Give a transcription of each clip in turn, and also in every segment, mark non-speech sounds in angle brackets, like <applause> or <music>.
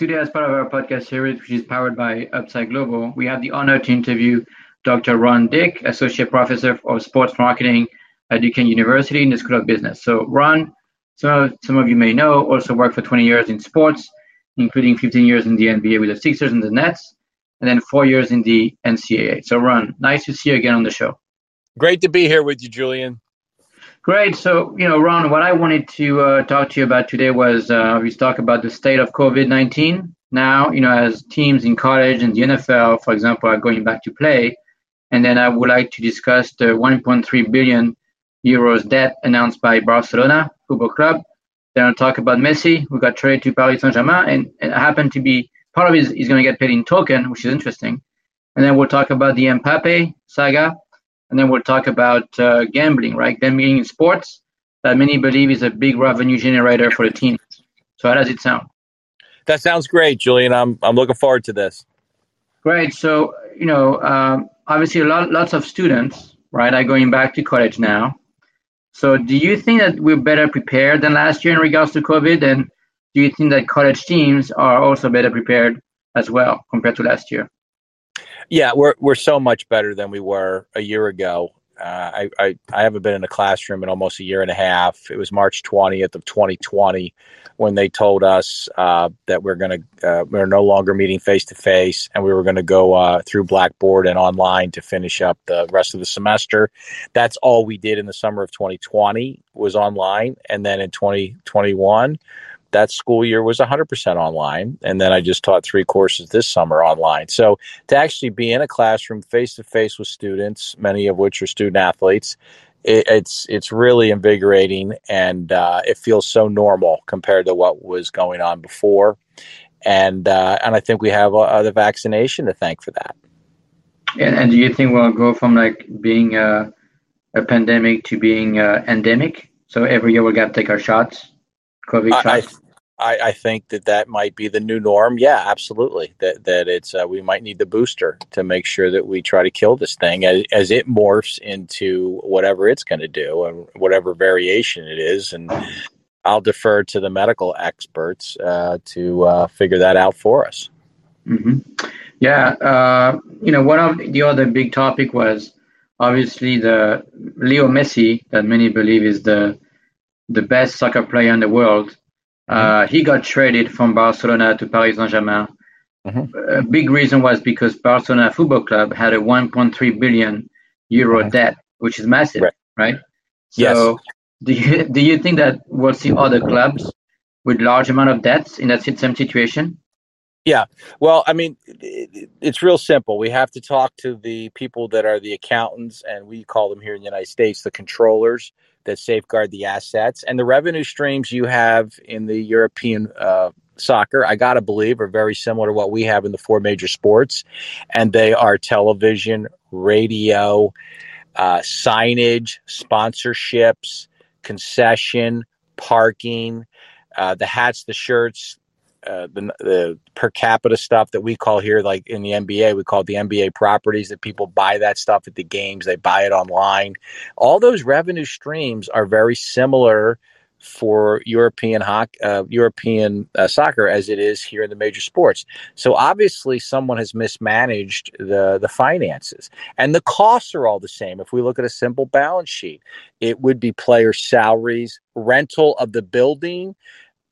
today, as part of our podcast series, which is powered by Upside Global, we have the honor to interview Dr. Ron Dick, Associate Professor of Sports Marketing at Duquesne University in the School of Business. So, Ron, some some of you may know, also worked for 20 years in sports, including 15 years in the NBA with the Sixers and the Nets, and then four years in the NCAA. So, Ron, nice to see you again on the show. Great to be here with you, Julian. Great. So, you know, Ron, what I wanted to uh, talk to you about today was uh, we talk about the state of COVID 19 now, you know, as teams in college and the NFL, for example, are going back to play. And then I would like to discuss the 1.3 billion euros debt announced by Barcelona Football Club. Then I'll talk about Messi, who got traded to Paris Saint Germain, and it happened to be part of it is going to get paid in token, which is interesting. And then we'll talk about the Mbappe saga, and then we'll talk about uh, gambling, right? Gambling in sports that many believe is a big revenue generator for the team. So how does it sound? That sounds great, Julian. I'm I'm looking forward to this. Great. So you know, um, obviously, a lot lots of students, right, are going back to college now. So do you think that we're better prepared than last year in regards to COVID? And do you think that college teams are also better prepared as well compared to last year? Yeah, we're we're so much better than we were a year ago. Uh, I, I, I haven't been in a classroom in almost a year and a half. It was March 20th of 2020 when they told us uh, that we're going to uh, we're no longer meeting face to face and we were going to go uh, through Blackboard and online to finish up the rest of the semester. That's all we did in the summer of 2020 was online, and then in 2021 that school year was 100% online. And then I just taught three courses this summer online. So to actually be in a classroom face to face with students, many of which are student athletes, it, it's it's really invigorating and uh, it feels so normal compared to what was going on before. And uh, and I think we have uh, the vaccination to thank for that. And, and do you think we'll go from like being a, a pandemic to being uh, endemic? So every year get to take our shots. COVID I, I, I, think that that might be the new norm. Yeah, absolutely. That that it's uh, we might need the booster to make sure that we try to kill this thing as, as it morphs into whatever it's going to do and whatever variation it is. And I'll defer to the medical experts uh, to uh, figure that out for us. Mm-hmm. Yeah, uh, you know, one of the other big topic was obviously the Leo Messi that many believe is the the best soccer player in the world. Uh, he got traded from Barcelona to Paris Saint Germain. Mm-hmm. A big reason was because Barcelona Football Club had a 1.3 billion euro mm-hmm. debt, which is massive, right? right? So, yes. do you do you think that we'll see other clubs with large amount of debts in that same situation? Yeah. Well, I mean, it's real simple. We have to talk to the people that are the accountants, and we call them here in the United States the controllers that safeguard the assets and the revenue streams you have in the European uh, soccer. I got to believe are very similar to what we have in the four major sports, and they are television, radio, uh, signage, sponsorships, concession, parking, uh, the hats, the shirts, uh, the, the per capita stuff that we call here, like in the NBA, we call it the NBA properties that people buy that stuff at the games, they buy it online. All those revenue streams are very similar for European hockey, uh, European uh, soccer as it is here in the major sports. So obviously, someone has mismanaged the the finances, and the costs are all the same. If we look at a simple balance sheet, it would be player salaries, rental of the building,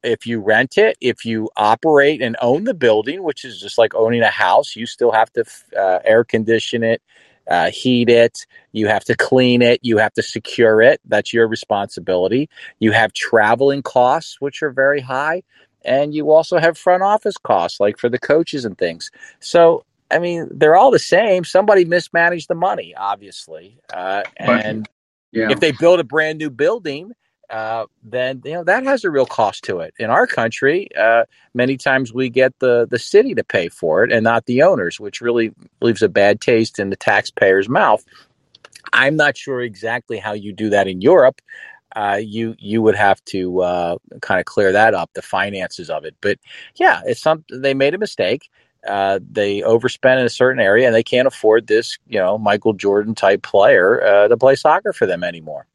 if you rent it, if you operate and own the building, which is just like owning a house, you still have to uh, air condition it, uh, heat it, you have to clean it, you have to secure it. That's your responsibility. You have traveling costs, which are very high, and you also have front office costs, like for the coaches and things. So, I mean, they're all the same. Somebody mismanaged the money, obviously, uh, and yeah. if they build a brand new building uh, then you know that has a real cost to it. In our country, uh, many times we get the the city to pay for it and not the owners, which really leaves a bad taste in the taxpayer's mouth. I'm not sure exactly how you do that in Europe. Uh, you you would have to uh, kind of clear that up, the finances of it. But yeah, it's some they made a mistake. Uh, they overspent in a certain area, and they can't afford this, you know, Michael Jordan type player to play soccer for them anymore.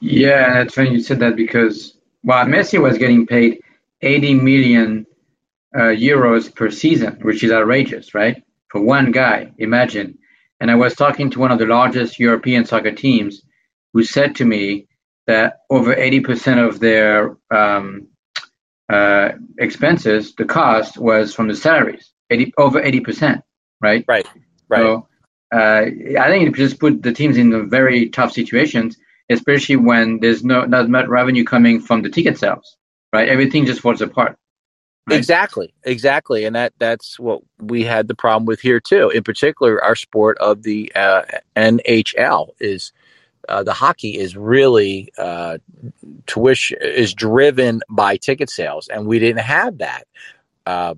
Yeah, that's funny you said that because well, Messi was getting paid 80 million uh, euros per season, which is outrageous, right? For one guy, imagine. And I was talking to one of the largest European soccer teams who said to me that over 80% of their um, uh, expenses, the cost was from the salaries, 80, over 80%, right? Right, right. So, uh, I think it just put the teams in very tough situations, especially when there's no not much revenue coming from the ticket sales, right? Everything just falls apart. Right? Exactly, exactly, and that that's what we had the problem with here too. In particular, our sport of the uh, NHL is uh, the hockey is really uh, tuition is driven by ticket sales, and we didn't have that. Uh,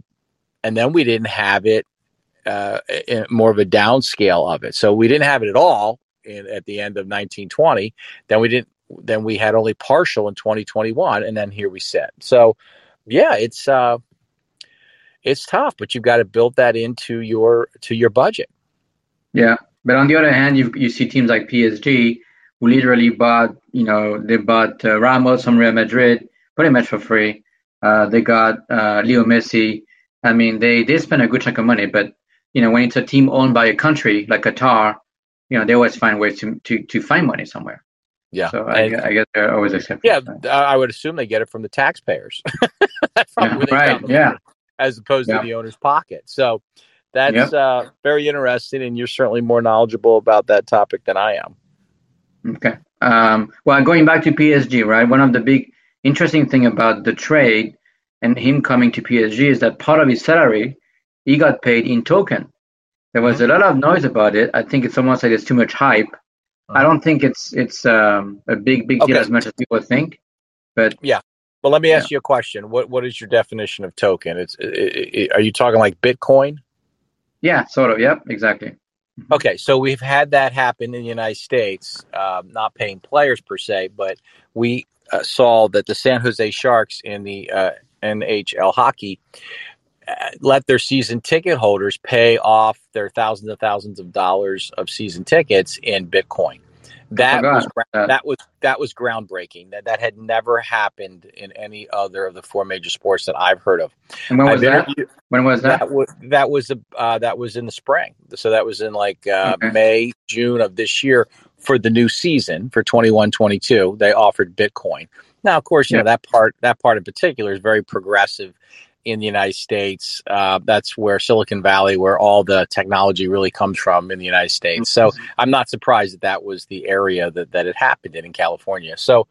and then we didn't have it uh, more of a downscale of it. So we didn't have it at all in, at the end of 1920. Then we didn't. Then we had only partial in 2021, and then here we sit. So yeah, it's uh, it's tough, but you've got to build that into your to your budget. Yeah, but on the other hand, you you see teams like PSG who literally bought, you know, they bought uh, Ramos from Real Madrid pretty much for free. Uh, they got uh, Leo Messi. I mean, they they spend a good chunk of money, but you know, when it's a team owned by a country like Qatar, you know, they always find ways to to, to find money somewhere. Yeah. So I, and, I guess they're always accepting. Yeah, I would assume they get it from the taxpayers. <laughs> yeah, right. Yeah. As opposed yeah. to the owner's pocket. So that's yep. uh, very interesting, and you're certainly more knowledgeable about that topic than I am. Okay. Um, well, going back to PSG, right? One of the big interesting thing about the trade and him coming to PSG is that part of his salary he got paid in token. There was a lot of noise about it. I think it's almost like it's too much hype. Uh-huh. I don't think it's it's um, a big big deal okay. as much as people think. But yeah. Well, let me ask yeah. you a question. What what is your definition of token? It's it, it, are you talking like Bitcoin? Yeah, sort of. Yep, exactly. Mm-hmm. Okay, so we've had that happen in the United States, uh, not paying players per se, but we uh, saw that the San Jose Sharks in the uh, NHL hockey let their season ticket holders pay off their thousands and thousands of dollars of season tickets in Bitcoin that was that. that was that was groundbreaking. That that had never happened in any other of the four major sports that I've heard of. And when was that? When was that? That was that was, uh, that was in the spring. So that was in like uh, okay. May, June of this year for the new season for 21-22. They offered Bitcoin. Now, of course, you know that part that part in particular is very progressive in the United States. Uh, that's where Silicon Valley, where all the technology really comes from in the United States. So mm-hmm. I'm not surprised that that was the area that, that it happened in in California. So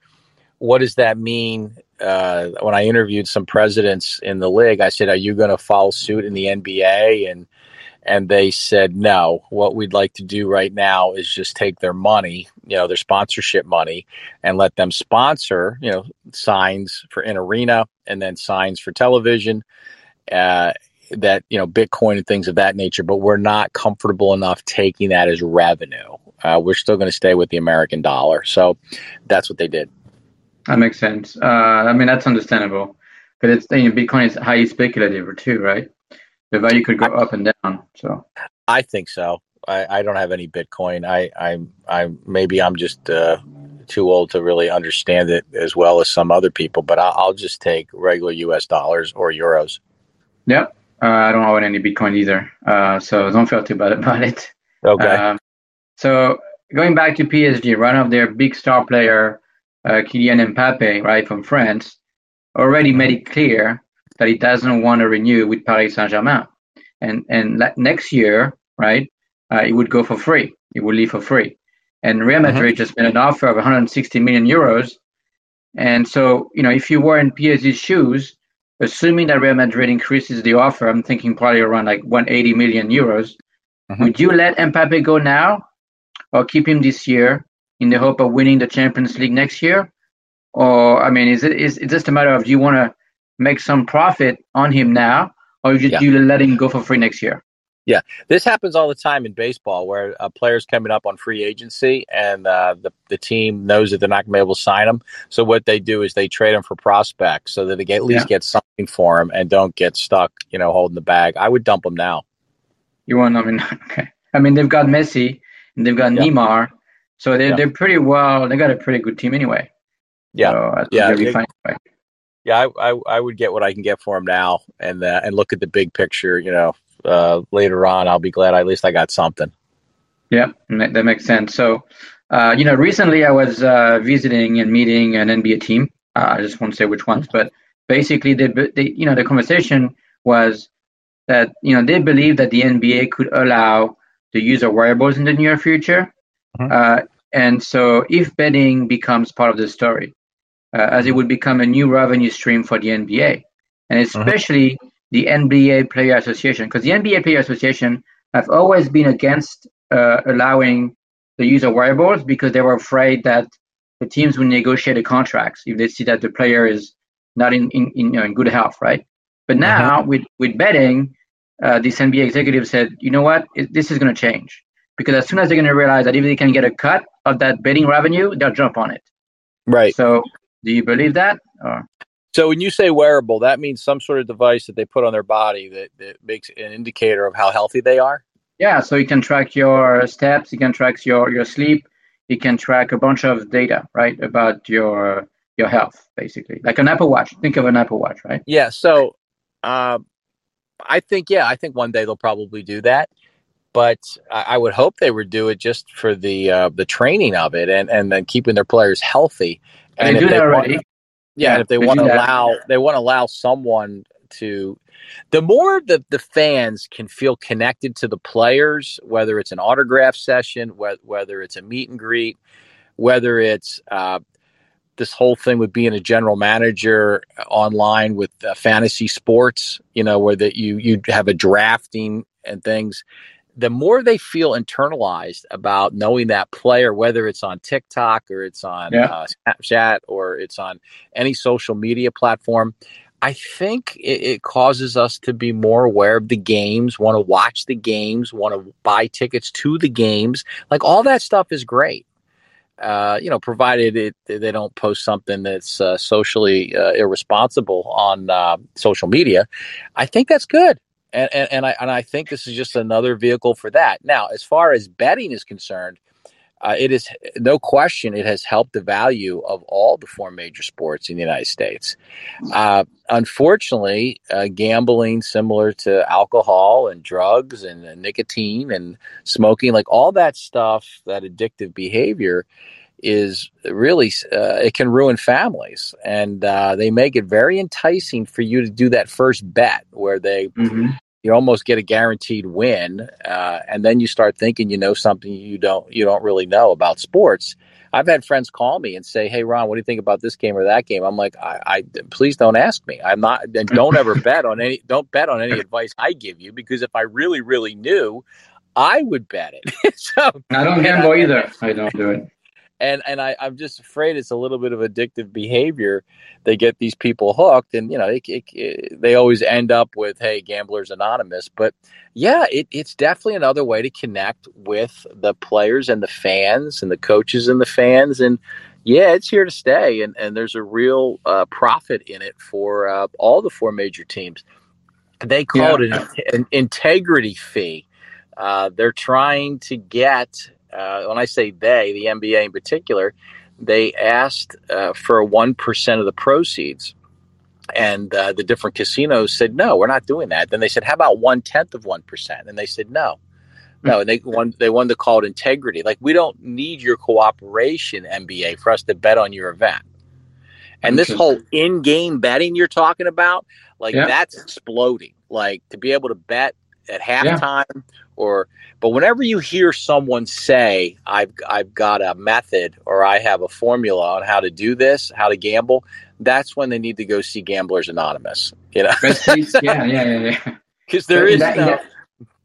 what does that mean? Uh, when I interviewed some presidents in the league, I said, "Are you going to follow suit in the NBA?" and and they said no what we'd like to do right now is just take their money you know their sponsorship money and let them sponsor you know signs for an arena and then signs for television uh, that you know bitcoin and things of that nature but we're not comfortable enough taking that as revenue. Uh, we're still going to stay with the american dollar. So that's what they did. That makes sense. Uh, i mean that's understandable but it's you know, bitcoin is highly speculative too right the value could go I, up and down. So I think so. I, I don't have any Bitcoin. I I I maybe I'm just uh, too old to really understand it as well as some other people. But I'll, I'll just take regular U.S. dollars or euros. Yep. Uh, I don't own any Bitcoin either, uh, so don't feel too bad <laughs> about it. Okay. Um, so going back to PSG, one of their big star player, uh, Kylian Mbappe, right from France, already made it clear that he doesn't want to renew with Paris Saint Germain, and and next year, right, uh, it would go for free. It would leave for free, and Real mm-hmm. Madrid just made an offer of 160 million euros, and so you know if you were in PSG's shoes, assuming that Real Madrid increases the offer, I'm thinking probably around like 180 million euros. Mm-hmm. Would you let Mbappe go now, or keep him this year in the hope of winning the Champions League next year? Or I mean, is it is it just a matter of do you want to make some profit on him now, or you, yeah. you let him go for free next year? Yeah, this happens all the time in baseball where a player's coming up on free agency and uh, the, the team knows that they're not going to be able to sign them. So what they do is they trade them for prospects so that they get, at least yeah. get something for them and don't get stuck, you know, holding the bag. I would dump them now. You want? I mean, <laughs> okay. I mean, they've got Messi and they've got yeah. Neymar, so they're yeah. they're pretty well. They got a pretty good team anyway. Yeah, so yeah. Yeah, I, I, I would get what I can get for him now, and uh, and look at the big picture. You know, uh, later on, I'll be glad I, at least I got something. Yeah, that makes sense. So, uh, you know, recently I was uh, visiting and meeting an NBA team. Uh, I just won't say which ones, but basically, they, they, you know, the conversation was that you know they believe that the NBA could allow the use of wearables in the near future, mm-hmm. uh, and so if betting becomes part of the story, as it would become a new revenue stream for the NBA, and mm-hmm. especially mm-hmm. the NBA Player Association, because the NBA Player Association have always been against uh, allowing the use of wearables because they were afraid that the teams would negotiate the contracts if they see that the player is not in in, in, you know, in good health, right? But mm-hmm. now mm-hmm. with with betting, uh, this NBA executive said, you know what, it, this is going to change because as soon as they're going to realize that if they can get a cut of that betting revenue, they'll jump on it. Right. So, do you believe that? Or? So when you say wearable, that means some sort of device that they put on their body that, that makes an indicator of how healthy they are. Yeah, so you can track your steps, you can track your, your sleep, you can track a bunch of data, right, about your your health, basically, like an Apple Watch. Think of an Apple Watch, right? Yeah. So, uh, I think yeah, I think one day they'll probably do that, but I, I would hope they would do it just for the uh, the training of it and and then keeping their players healthy. And, they do that already. Want, yeah, and if they, they want to allow, they want to allow someone to the more the, the fans can feel connected to the players, whether it's an autograph session, wh- whether it's a meet and greet, whether it's uh, this whole thing with being a general manager online with uh, fantasy sports, you know, where that you you have a drafting and things. The more they feel internalized about knowing that player, whether it's on TikTok or it's on yeah. uh, Snapchat or it's on any social media platform, I think it, it, causes us to be more aware of the games, want to watch the games, want to buy tickets to the games. Like all that stuff is great. Uh, you know, provided it, they don't post something that's uh, socially uh, irresponsible on uh, social media, I think that's good. And, and, and I and I think this is just another vehicle for that. Now, as far as betting is concerned, uh, it is no question it has helped the value of all the four major sports in the United States. Uh, unfortunately, uh, gambling, similar to alcohol and drugs and nicotine and smoking, like all that stuff, that addictive behavior is really uh, it can ruin families and uh, they make it very enticing for you to do that first bet where they mm-hmm you almost get a guaranteed win, uh, and then you start thinking you know something you don't you don't really know about sports. I've had friends call me and say, "Hey, Ron, what do you think about this game or that game?" I'm like, "I, I please don't ask me. I'm not, and <laughs> don't ever bet on any. Don't bet on any advice I give you because if I really, really knew, I would bet it." <laughs> so I don't gamble either. I don't do it and and I, I'm just afraid it's a little bit of addictive behavior. They get these people hooked, and you know it, it, it, they always end up with "Hey, Gamblers Anonymous." But yeah, it's definitely another way to connect with the players and the fans and the coaches and the fans, and yeah, it's here to stay, and and there's a real uh, profit in it for uh, all the four major teams. They call yeah. it an, an integrity fee. Uh, they're trying to get uh, when I say they, the NBA in particular, they asked uh, for 1% of the proceeds. And uh, the different casinos said, no, we're not doing that. Then they said, how about one tenth of 1%? And they said, no. No, and they won. They wanted to call it integrity. Like we don't need your cooperation, NBA, for us to bet on your event. And this whole in-game betting you're talking about, like yeah. that's exploding. Like to be able to bet at halftime yeah. or but whenever you hear someone say I've I've got a method or I have a formula on how to do this, how to gamble, that's when they need to go see Gamblers Anonymous, you know. <laughs> yeah, yeah, yeah, yeah. Cuz there is that, no, yeah.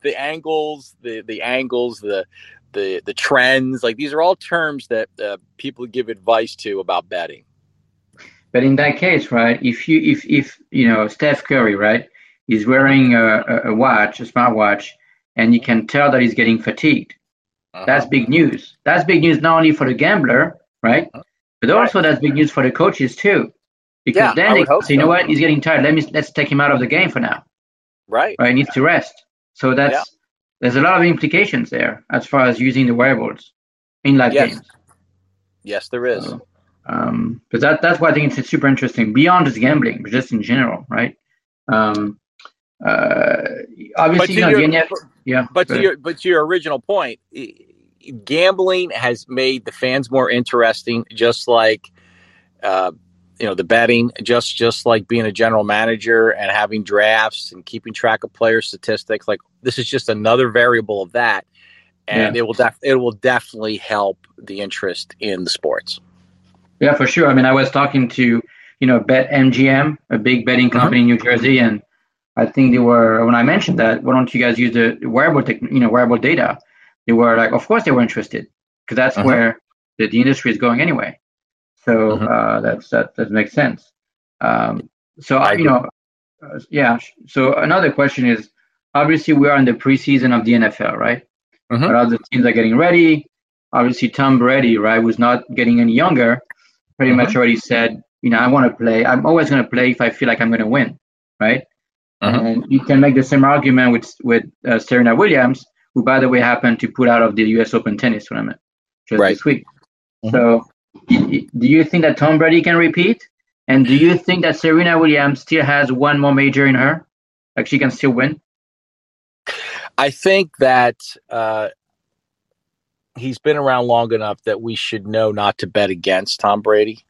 the angles, the the angles, the the the trends, like these are all terms that uh, people give advice to about betting. But in that case, right, if you if if you know Steph Curry, right, he's wearing a, a watch, a smartwatch, and you can tell that he's getting fatigued. Uh-huh. That's big news. That's big news not only for the gambler, right? Uh-huh. But also right. that's big news for the coaches too. Because yeah, then they say, so. you know what, he's getting tired. Let me let's take him out of the game for now. Right. Right. He needs to rest. So that's yeah. there's a lot of implications there as far as using the wearables in live yes. games. Yes, there is. So, Um, but that that's why I think it's super interesting beyond just gambling, but just in general, right? Um, uh, obviously, you know, your, yeah. But to your but to your original point, gambling has made the fans more interesting, just like uh, you know the betting, just just like being a general manager and having drafts and keeping track of player statistics. Like this is just another variable of that, and yeah. it will def- it will definitely help the interest in the sports. Yeah, for sure. I mean, I was talking to you know Bet MGM, a big betting uh-huh. company in New Jersey, and I think they were when I mentioned that, why don't you guys use the wearable, tech, you know, wearable data? They were like, of course they were interested because that's uh-huh. where the, the, industry is going anyway. So uh-huh. uh, that's that that makes sense. Um, so I you know, uh, yeah. So another question is, obviously we are in the preseason of the NFL, right? Uh-huh. A lot of the teams are getting ready. Obviously, Tom Brady, right, was not getting any younger. Pretty much already said, you know, I want to play. I'm always going to play if I feel like I'm going to win, right? And you can make the same argument with with uh, Serena Williams, who, by the way, happened to put out of the U.S. Open tennis tournament just right. this week. Uh-huh. So, do you think that Tom Brady can repeat? And do you think that Serena Williams still has one more major in her? Like she can still win? I think that uh, he's been around long enough that we should know not to bet against Tom Brady.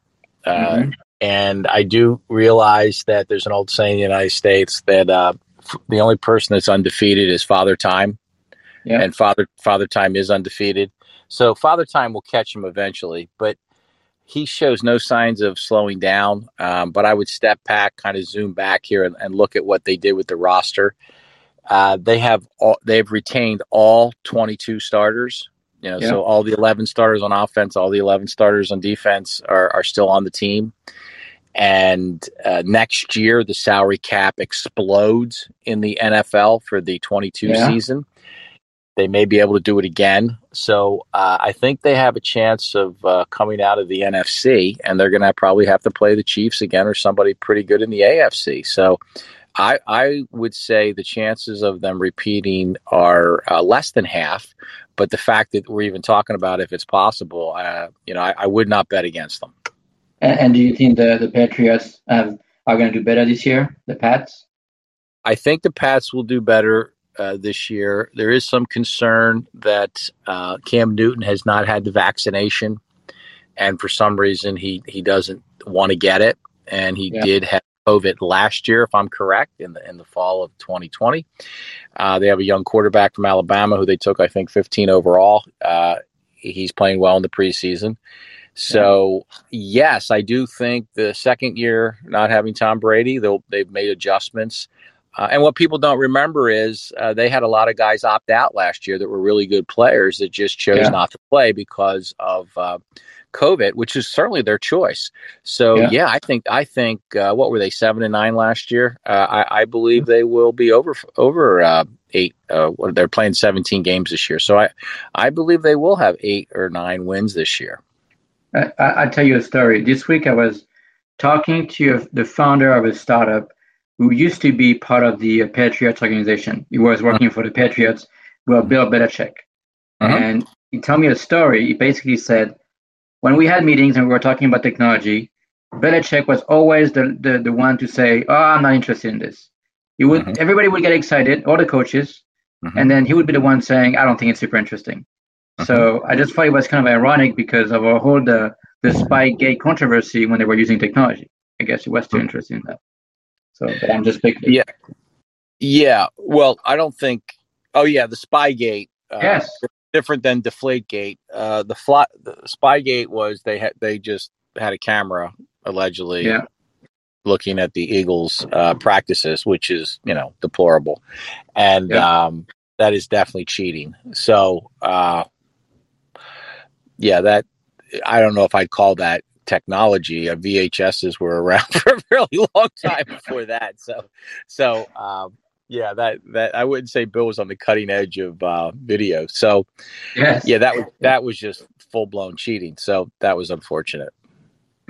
Uh, mm-hmm. And I do realize that there's an old saying in the United States that uh, the only person that's undefeated is Father Time. Yeah. And Father Father Time is undefeated. So Father Time will catch him eventually, but he shows no signs of slowing down. Um, but I would step back, kind of zoom back here, and, and look at what they did with the roster. Uh, they have all, they've retained all 22 starters. You know, yeah. so all the 11 starters on offense, all the 11 starters on defense are, are still on the team. And uh, next year, the salary cap explodes in the NFL for the 22 yeah. season. They may be able to do it again. So uh, I think they have a chance of uh, coming out of the NFC, and they're going to probably have to play the Chiefs again or somebody pretty good in the AFC. So I, I would say the chances of them repeating are uh, less than half. But the fact that we're even talking about if it's possible, uh, you know, I, I would not bet against them. And, and do you think the the Patriots have, are going to do better this year? The Pats? I think the Pats will do better uh, this year. There is some concern that uh, Cam Newton has not had the vaccination, and for some reason he he doesn't want to get it, and he yeah. did have COVID last year, if I'm correct, in the in the fall of 2020. Uh, they have a young quarterback from Alabama who they took, I think, 15 overall. Uh, he's playing well in the preseason. So yes, I do think the second year not having Tom Brady, they've made adjustments. Uh, and what people don't remember is uh, they had a lot of guys opt out last year that were really good players that just chose yeah. not to play because of uh, COVID, which is certainly their choice. So yeah, yeah I think I think uh, what were they seven and nine last year? Uh, I, I, believe they will be over over uh, eight. they're playing seventeen games this year, so I I believe they will have eight or nine wins this year. I, I'll tell you a story. This week I was talking to the founder of a startup who used to be part of the Patriots organization. He was working for the Patriots, well, Bill Belichick. Uh-huh. And he told me a story. He basically said, when we had meetings and we were talking about technology, Belichick was always the, the, the one to say, oh, I'm not interested in this. He would, uh-huh. Everybody would get excited, all the coaches, uh-huh. and then he would be the one saying, I don't think it's super interesting. So I just thought it was kind of ironic because of a whole the the Spygate controversy when they were using technology. I guess it was too interested in that. So, but I'm just picking. Yeah, yeah. Well, I don't think. Oh yeah, the Spygate. Uh, yes. Different than Deflategate. Uh, the, fly, the Spygate was they had they just had a camera allegedly. Yeah. Looking at the Eagles' uh, practices, which is you know deplorable, and yeah. um, that is definitely cheating. So uh, yeah, that I don't know if I'd call that technology. Uh, VHSs were around <laughs> for a really long time before that. So, so um, yeah, that that I wouldn't say Bill was on the cutting edge of uh, video. So, yes. yeah, that was that was just full blown cheating. So that was unfortunate.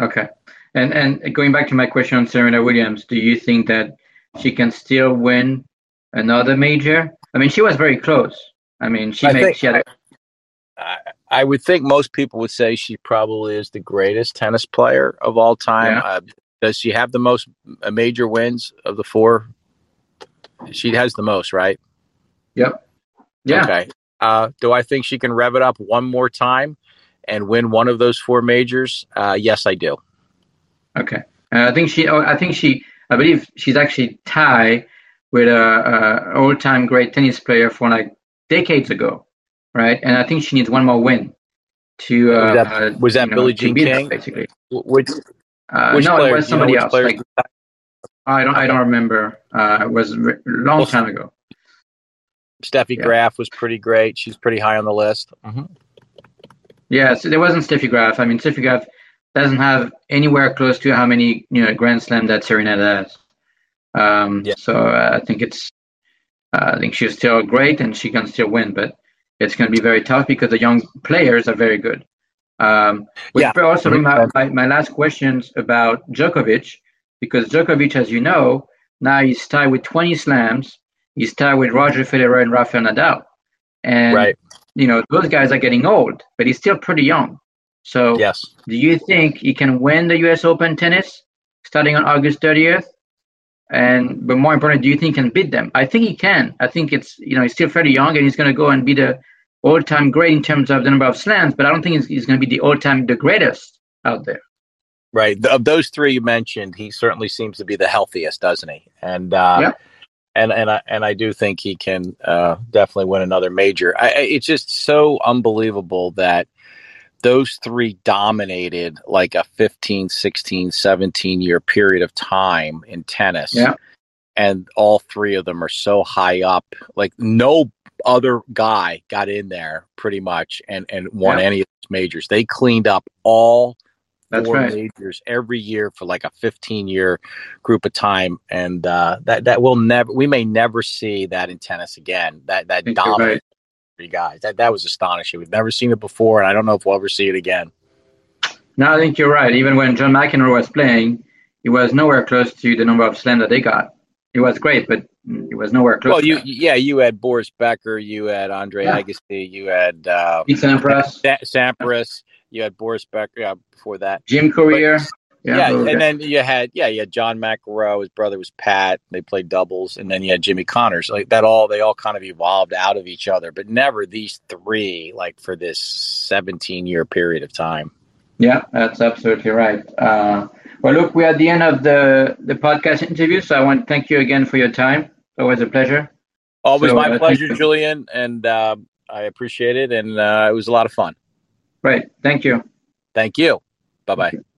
Okay, and and going back to my question on Serena Williams, do you think that she can still win another major? I mean, she was very close. I mean, she I made think, she had. I would think most people would say she probably is the greatest tennis player of all time. Yeah. Uh, does she have the most uh, major wins of the four? She has the most, right? Yep. Yeah. Okay. Uh, do I think she can rev it up one more time and win one of those four majors? Uh, yes, I do. Okay. I think she. oh, I think she. I believe she's actually tied with a, a all-time great tennis player from like decades ago, right? And I think she needs one more win to. Uh, Was that- was that you know, Billie Jean her, basically? Wh- Which, Uh, which no, player? it was do you know somebody else. Like I don't. I don't remember. Uh, it was a long Well, time ago. Steffi Yeah. Graf was pretty great. She's pretty high on the list. Mhm. Yeah, so there wasn't Steffi Graf. I mean, Steffi Graf doesn't have anywhere close to how many you know Grand Slam that Serena has. Um, Yeah. So uh, I think it's, uh, I think she's still great and she can still win, but it's going to be very tough because the young players are very good. Um, which Yeah. also Mhm. my, my, my last questions about Djokovic, because Djokovic, as you know, now he's tied with 20 slams. He's tied with Roger Federer and Rafael Nadal. And Right. you know, those guys are getting old, but he's still pretty young. So, Yes. do you think he can win the U.S. Open tennis starting on August 30th? And but more importantly, do you think he can beat them? I think he can. I think it's you know he's still fairly young and he's going to go and be the all-time great in terms of the number of slams. But I don't think he's, he's going to be the all-time the greatest out there. Right. The- Of those three you mentioned, he certainly seems to be the healthiest, doesn't he? And uh, Yeah. and and I and I do think he can uh, definitely win another major. I, it's just so unbelievable that those three dominated like a 15, 16, 17 year period of time in tennis. Yeah. And all three of them are so high up. Like no other guy got in there pretty much and, and won Yeah. any of those majors. They cleaned up all That's four right. majors every year for like a 15 year group of time and uh, that that will never we may never see that in tennis again that that dominant. Three guys that that was astonishing we've never seen it before and i don't know if we'll ever see it again No, I think you're right. Even when John McEnroe was playing, he was nowhere close to the number of slams that they got. It was great, but it was nowhere close. well you that. yeah you had boris becker you had andre Yeah. agassi you had uh Pete Sampras, Sa- sampras you had boris becker yeah, before that Jim Courier. Yeah, okay. and then you had yeah, you had John McEnroe. His brother was Pat. They played doubles, and then you had Jimmy Connors. Like that, all they all kind of evolved out of each other, but never these three. Like for this seventeen year period of time. Yeah, that's absolutely right. Uh, well, look, we're at the end of the, the podcast interview, so I want to thank you again for your time. Always a pleasure. Always So, uh, my thank pleasure. Julian, and uh, I appreciate it, and uh, it was a lot of fun. Great. Thank you. Thank you. Bye bye.